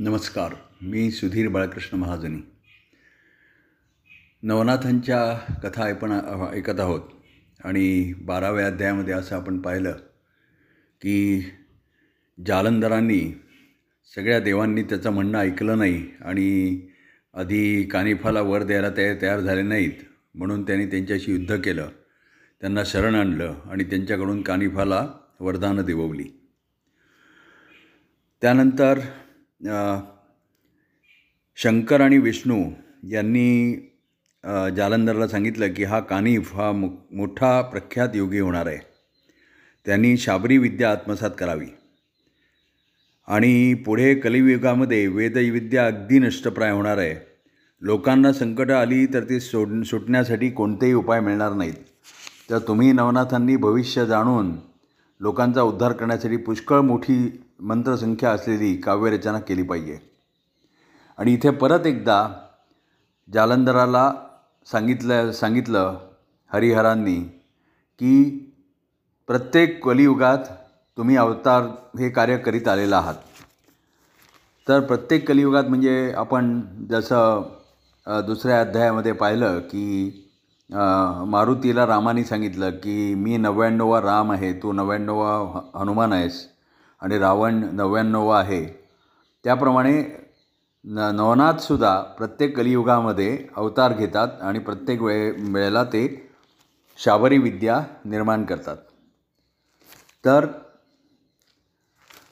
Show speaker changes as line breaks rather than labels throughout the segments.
नमस्कार मी सुधीर बाळकृष्ण महाजनी. नवनाथांच्या कथा ऐपण ऐकत आहोत आणि बाराव्या अध्यायामध्ये असं आपण पाहिलं की जालंधरांनी सगळ्या देवांनी त्याचं म्हणणं ऐकलं नाही आणि आधी कानिफाला वर द्यायला ते तयार झाले नाहीत म्हणून त्यांनी त्यांच्याशी युद्ध केलं. त्यांना शरण आणलं आणि त्यांच्याकडून कानिफाला वरदानं दिववली त्यानंतर शंकर आणि विष्णू यांनी जालंधरला सांगितलं की हा कानिफ हा मो मोठा प्रख्यात योगी होणार आहे. त्यांनी शाबरी विद्या आत्मसात करावी. आणि पुढे कलियुगामध्ये वेदविद्या अगदी नष्टप्राय होणार आहे. लोकांना संकटं आली तर ती सोड सुटण्यासाठी कोणतेही उपाय मिळणार नाहीत. तर तुम्ही नवनाथांनी भविष्य जाणून लोकांचा उद्धार करण्यासाठी पुष्कळ मोठी मंत्रसंख्या असलेली काव्यरचना केली पाहिजे. आणि इथे परत एकदा जालंधराला सांगितलं सांगितलं हरिहरांनी की प्रत्येक कलियुगात तुम्ही अवतार हे कार्य करीत आलेला आहात. तर प्रत्येक कलियुगात म्हणजे आपण जसं दुसऱ्या अध्यायामध्ये पाहिलं की मारुतीला रामाने सांगितलं की मी नव्याण्णवा राम आहे तू नव्याण्णवा हनुमान आहेस. आणि रावण नव्याण्णवा आहे. त्याप्रमाणे न नवनाथसुद्धा प्रत्येक कलियुगामध्ये अवतार घेतात आणि प्रत्येक वेळे वेळेला ते शाबरी विद्या निर्माण करतात. तर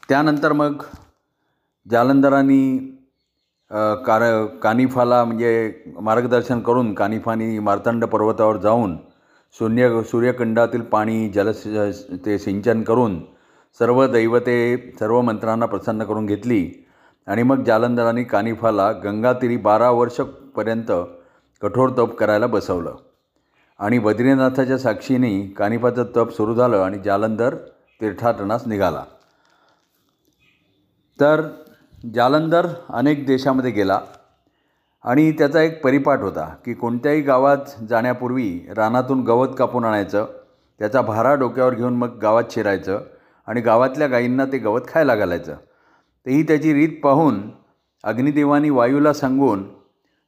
त्यानंतर मग जालंधरांनी कार कानिफाला म्हणजे मार्गदर्शन करून कानिफानी मार्तंड पर्वतावर जाऊन शून्य सूर्यखंडातील पाणी जल ते सिंचन करून सर्व दैवते सर्व मंत्रांना प्रसन्न करून घेतली. आणि मग जालंधराने कानिफाला गंगातीरी बारा वर्षपर्यंत कठोर तप करायला बसवलं. आणि बद्रीनाथाच्या साक्षीने कानिफाचं तप सुरू झालं आणि जालंधर तीर्थाटनास निघाला. तर जालंधर अनेक देशामध्ये गेला आणि त्याचा एक परिपाठ होता की कोणत्याही गावात जाण्यापूर्वी रानातून गवत कापून आणायचं त्याचा भारा डोक्यावर घेऊन मग गावात शिरायचं आणि गावातल्या गायींना ते गवत खायला घालायचं. तेही त्याची रीत पाहून अग्निदेवानी वायूला सांगून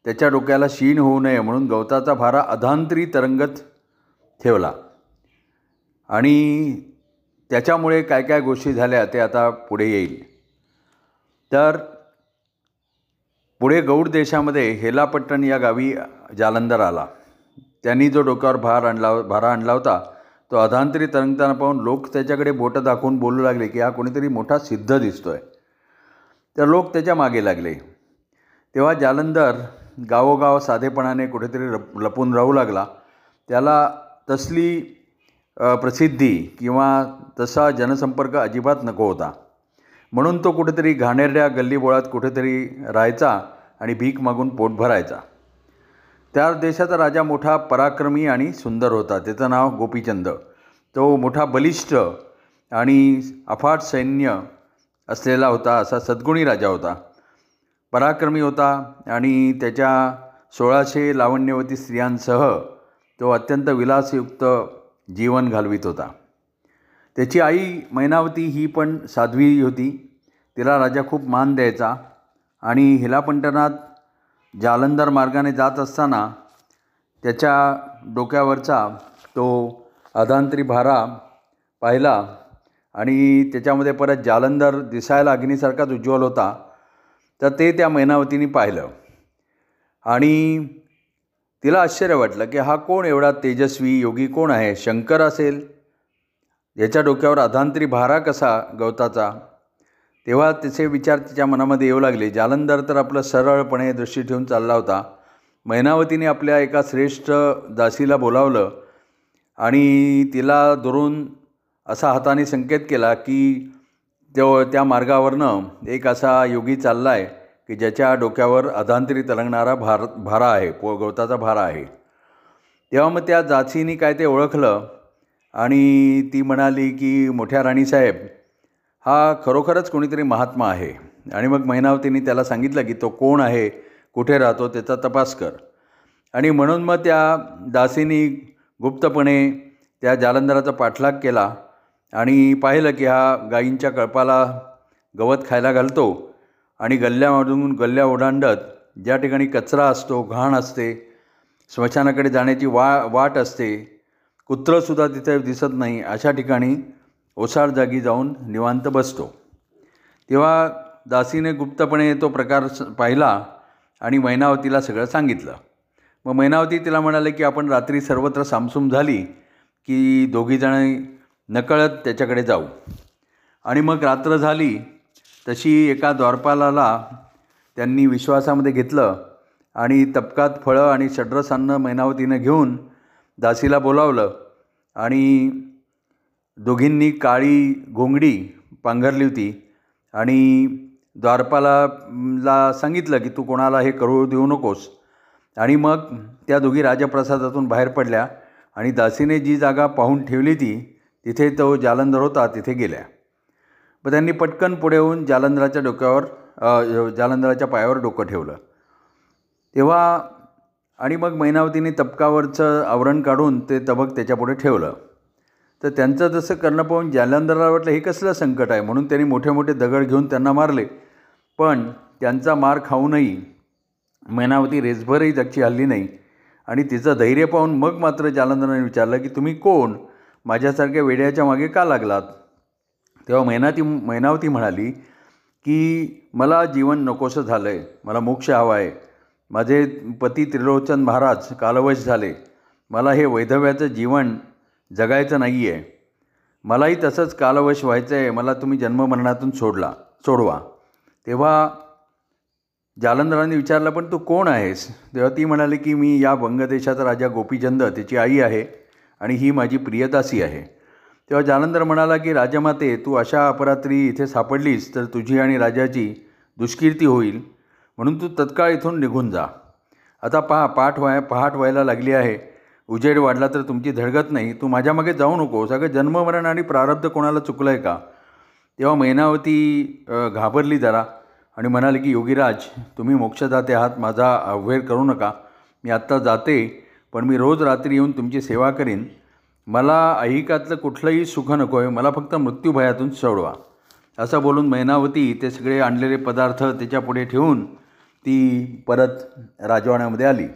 त्याच्या डोक्याला शीण होऊ नये म्हणून गवताचा भारा अधांतरी तरंगत ठेवला. आणि त्याच्यामुळे काय काय गोष्टी झाल्या ते आता पुढे येईल. तर पुढे गौड देशामध्ये हेलापट्टण या गावी जालंधर आला. त्यांनी जो डोक्यावर भार आणला भारा आणला होता तो अधांतरी तरंगताना पाहून लोक त्याच्याकडे बोटं दाखवून बोलू लागले की हा कोणीतरी मोठा सिद्ध दिसतो आहे तर लोक त्याच्यामागे लागले. तेव्हा जालंधर गावोगाव साधेपणाने कुठेतरी रप लपून राहू लागला. त्याला तसली प्रसिद्धी किंवा तसा जनसंपर्क अजिबात नको होता. म्हणून तो कुठेतरी घाणेरड्या गल्लीबोळात कुठेतरी राहायचा आणि भीक मागून पोट भरायचा. त्या देशाचा राजा मोठा पराक्रमी आणि सुंदर होता. त्याचं नाव गोपीचंद. तो मोठा बलिष्ठ आणि अफाट सैन्य असलेला होता असा सद्गुणी राजा होता. पराक्रमी होता आणि त्याच्या सोळाशे लावण्यवती स्त्रियांसह तो अत्यंत विलासयुक्त जीवन घालवित होता. त्याची आई मैनावती ही पण साध्वी होती. तिला राजा खूप मान द्यायचा आणि हिलापंटनात जालंधर मार्गाने जात असताना त्याच्या डोक्यावरचा तो अधांतरी भारा पाहिला आणि त्याच्यामध्ये परत जालंधर दिसायला अग्नीसारखाच उज्ज्वल होता. तर ते त्या मैनावतीने पाहिलं. आणि तिला आश्चर्य वाटलं की हा कोण एवढा तेजस्वी योगी कोण आहे? शंकर असेल. याच्या डोक्यावर अधांतरी भारा कसा गवताचा? तेव्हा तिचे विचार तिच्या मनामध्ये येऊ लागले. जालंधर तर आपलं सरळपणे दृष्टी ठेवून चालला होता. मैनावतीने आपल्या एका श्रेष्ठ दासीला बोलावलं आणि तिला दुरून असा हाताने संकेत केला की तो त्या मार्गावरनं एक असा योगी चालला आहे की ज्याच्या डोक्यावर अधांतरी तरंगणारा भार भारा आहे पो गवताचा भारा आहे. तेव्हा मग त्या जाचीनी काय ते ओळखलं आणि ती म्हणाली की मोठ्या राणीसाहेब हा खरोखरच कोणीतरी महात्मा आहे. आणि मग महिनावतीने त्याला सांगितलं की तो कोण आहे कुठे राहतो त्याचा तपास कर. आणि म्हणून मग त्या दासीनी गुप्तपणे त्या जालंधराचा पाठलाग केला आणि पाहिलं की हा गायींच्या कळपाला गवत खायला घालतो आणि गल्ल्यामधून गल्ल्या ओढांडत ज्या ठिकाणी कचरा असतो घाण असते स्मशानाकडे जाण्याची वा वाट असते कुत्रंसुद्धा तिथे दिसत नाही अशा ठिकाणी ओसाड जागी जाऊन निवांत बसतो. तेव्हा दासीने गुप्तपणे तो प्रकार स पाहिला आणि मैनावतीला सगळं सांगितलं. मग मैनावती तिला म्हणाले की आपण रात्री सर्वत्र सामसूम झाली की दोघीजण नकळत त्याच्याकडे जाऊ. आणि मग रात्र झाली. तशी एका द्वारपालाला त्यांनी विश्वासामध्ये घेतलं आणि तपकात फळं आणि षड्रसान्न मैनावतीनं घेऊन दासीला बोलावलं आणि दोघींनी काळी घोंगडी पांघरली होती आणि द्वारपालाला सांगितलं की तू कोणाला हे करू देऊ नकोस. आणि मग त्या दोघी राजप्रसादातून बाहेर पडल्या आणि दासीने जी जागा पाहून ठेवली ती तिथे तो जालंधर होता तिथे गेल्या. मग त्यांनी पटकन पुढे येऊन जालंधराच्या डोक्यावर जालंधराच्या पायावर डोकं ठेवलं. तेव्हा आणि मग मैनावतीने तबकावरचं आवरण काढून ते तबक त्याच्यापुढे ठेवलं. तर त्यांचं तसं करणं पाहून जालंधराला वाटलं हे कसलं संकट आहे? म्हणून त्यांनी मोठे मोठे दगड घेऊन त्यांना मारले. पण त्यांचा मार खाऊनही मैनावती रेसभरही जगची हल्ली नाही. आणि तिचं धैर्य पाहून मग मात्र जालंधराने विचारलं की तुम्ही कोण? माझ्यासारख्या वेड्याच्या मागे का लागलात? तेव्हा मैनाती मैनावती म्हणाली की मला जीवन नकोसं झालं आहे मला मोक्ष हवा आहे माझे पती त्रिलोचन महाराज कालवश झाले. मला हे वैधव्याचं जीवन जगायचं नाही आहे मलाही तसंच कालवश व्हायचं आहे मला तुम्ही जन्ममरणातून सोडला सोडवा. तेव्हा जालंधरांनी विचारलं पण तू कोण आहेस? तेव्हा ती म्हणाली की मी या बंगदेशाचा राजा गोपीचंद त्याची आई आहे आणि ही माझी प्रियदासी आहे. तेव्हा जालंधर म्हणाला की राजमाते तू अशा अपरात्री इथे सापडलीस तर तुझी आणि राजाची दुष्कीर्ती होईल. म्हणून तू तत्काळ इथून निघून जा. आता पहा पाठ व्हाय पहाट व्हायला लागली आहे. उजेड वाढला तर तुमची धडगत नाही. तू माझ्यामागे जाऊ नको. सगळं जन्ममरण आणि प्रारब्ध कोणाला चुकलं आहे का? तेव्हा मैनावती घाबरली जरा आणि म्हणाले की योगीराज तुम्ही मोक्षदाते आहात. माझा अवहेर करू नका. मी आत्ता जाते पण मी रोज रात्री येऊन तुमची सेवा करीन. मला ऐहिकातलं कुठलंही सुख नको आहे मला फक्त मृत्यूभयातून सोडवा. असं बोलून मैनावती ते सगळे आणलेले पदार्थ त्याच्यापुढे ठेवून ती परत राजवाड्यामध्ये आली.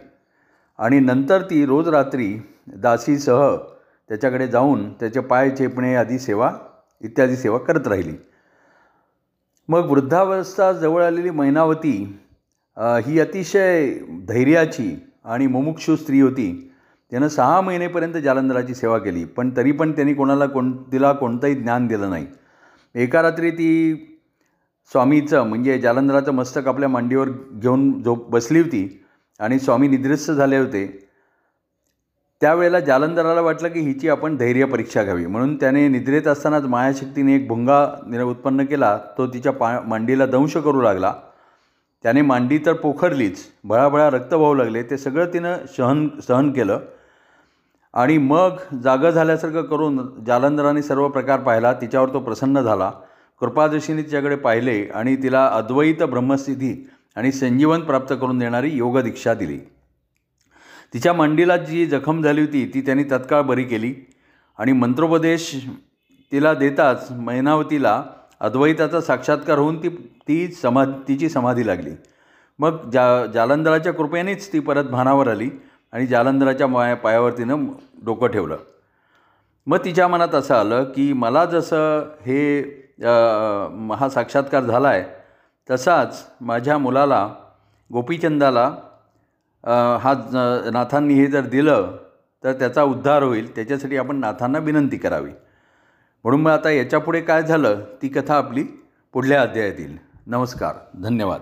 आणि नंतर ती रोज रात्री दासीसह त्याच्याकडे जाऊन त्याचे पाय चेपणे आदी सेवा इत्यादी सेवा करत राहिली. मग वृद्धावस्था जवळ आलेली मैनावती ही अतिशय धैर्याची आणि मुमुक्षू स्त्री होती. त्यानं सहा महिनेपर्यंत जालंधराची सेवा केली पण तरी पण त्यांनी कोणाला कोण तिला कोणतंही ज्ञान दिलं नाही. एका रात्री ती स्वामीचं म्हणजे जालंधराचं मस्तक आपल्या मांडीवर घेऊन झोप बसली होती. आणि स्वामी निद्रिस्त झाले होते त्यावेळेला जालंधराला वाटलं की हिची आपण धैर्य परीक्षा घ्यावी. म्हणून त्याने निद्रेत असतानाच मायाशक्तीने एक भुंगा उत्पन्न केला. तो तिच्या पा मांडीला दंश करू लागला. त्याने मांडी तर पोखरलीच बळाबळा रक्त वाहू लागले ते सगळं तिनं सहन सहन केलं. आणि मग जागं झाल्यासारखं करून जालंधराने सर्व प्रकार पाहिला. तिच्यावर तो प्रसन्न झाला. कृपादशीने तिच्याकडे पाहिले आणि तिला अद्वैत ब्रह्मस्थिती आणि संजीवन प्राप्त करून देणारी योग दीक्षा दिली. तिच्या मांडीला जी जखम झाली होती ती त्यांनी तत्काळ बरी केली आणि मंत्रोपदेश तिला देताच मैनावतीला अद्वैताचा साक्षात्कार होऊन ती ती समा तिची समाधी लागली. मग जा जालंधराच्या कृपेनेच ती परत भानावर आली आणि जालंधराच्या माया पायावर तिनं डोकं ठेवलं. मग तिच्या मनात असं आलं की मला जसं हे हा साक्षात्कार झाला आहे तसाच माझ्या मुलाला गोपीचंदाला हा नाथांनी हे जर दिलं तर त्याचा उद्धार होईल. त्याच्यासाठी आपण नाथांना विनंती करावी. म्हणून मग आता याच्यापुढे काय झालं? ती कथा आपली पुढल्या अध्यायात येईल नमस्कार. धन्यवाद.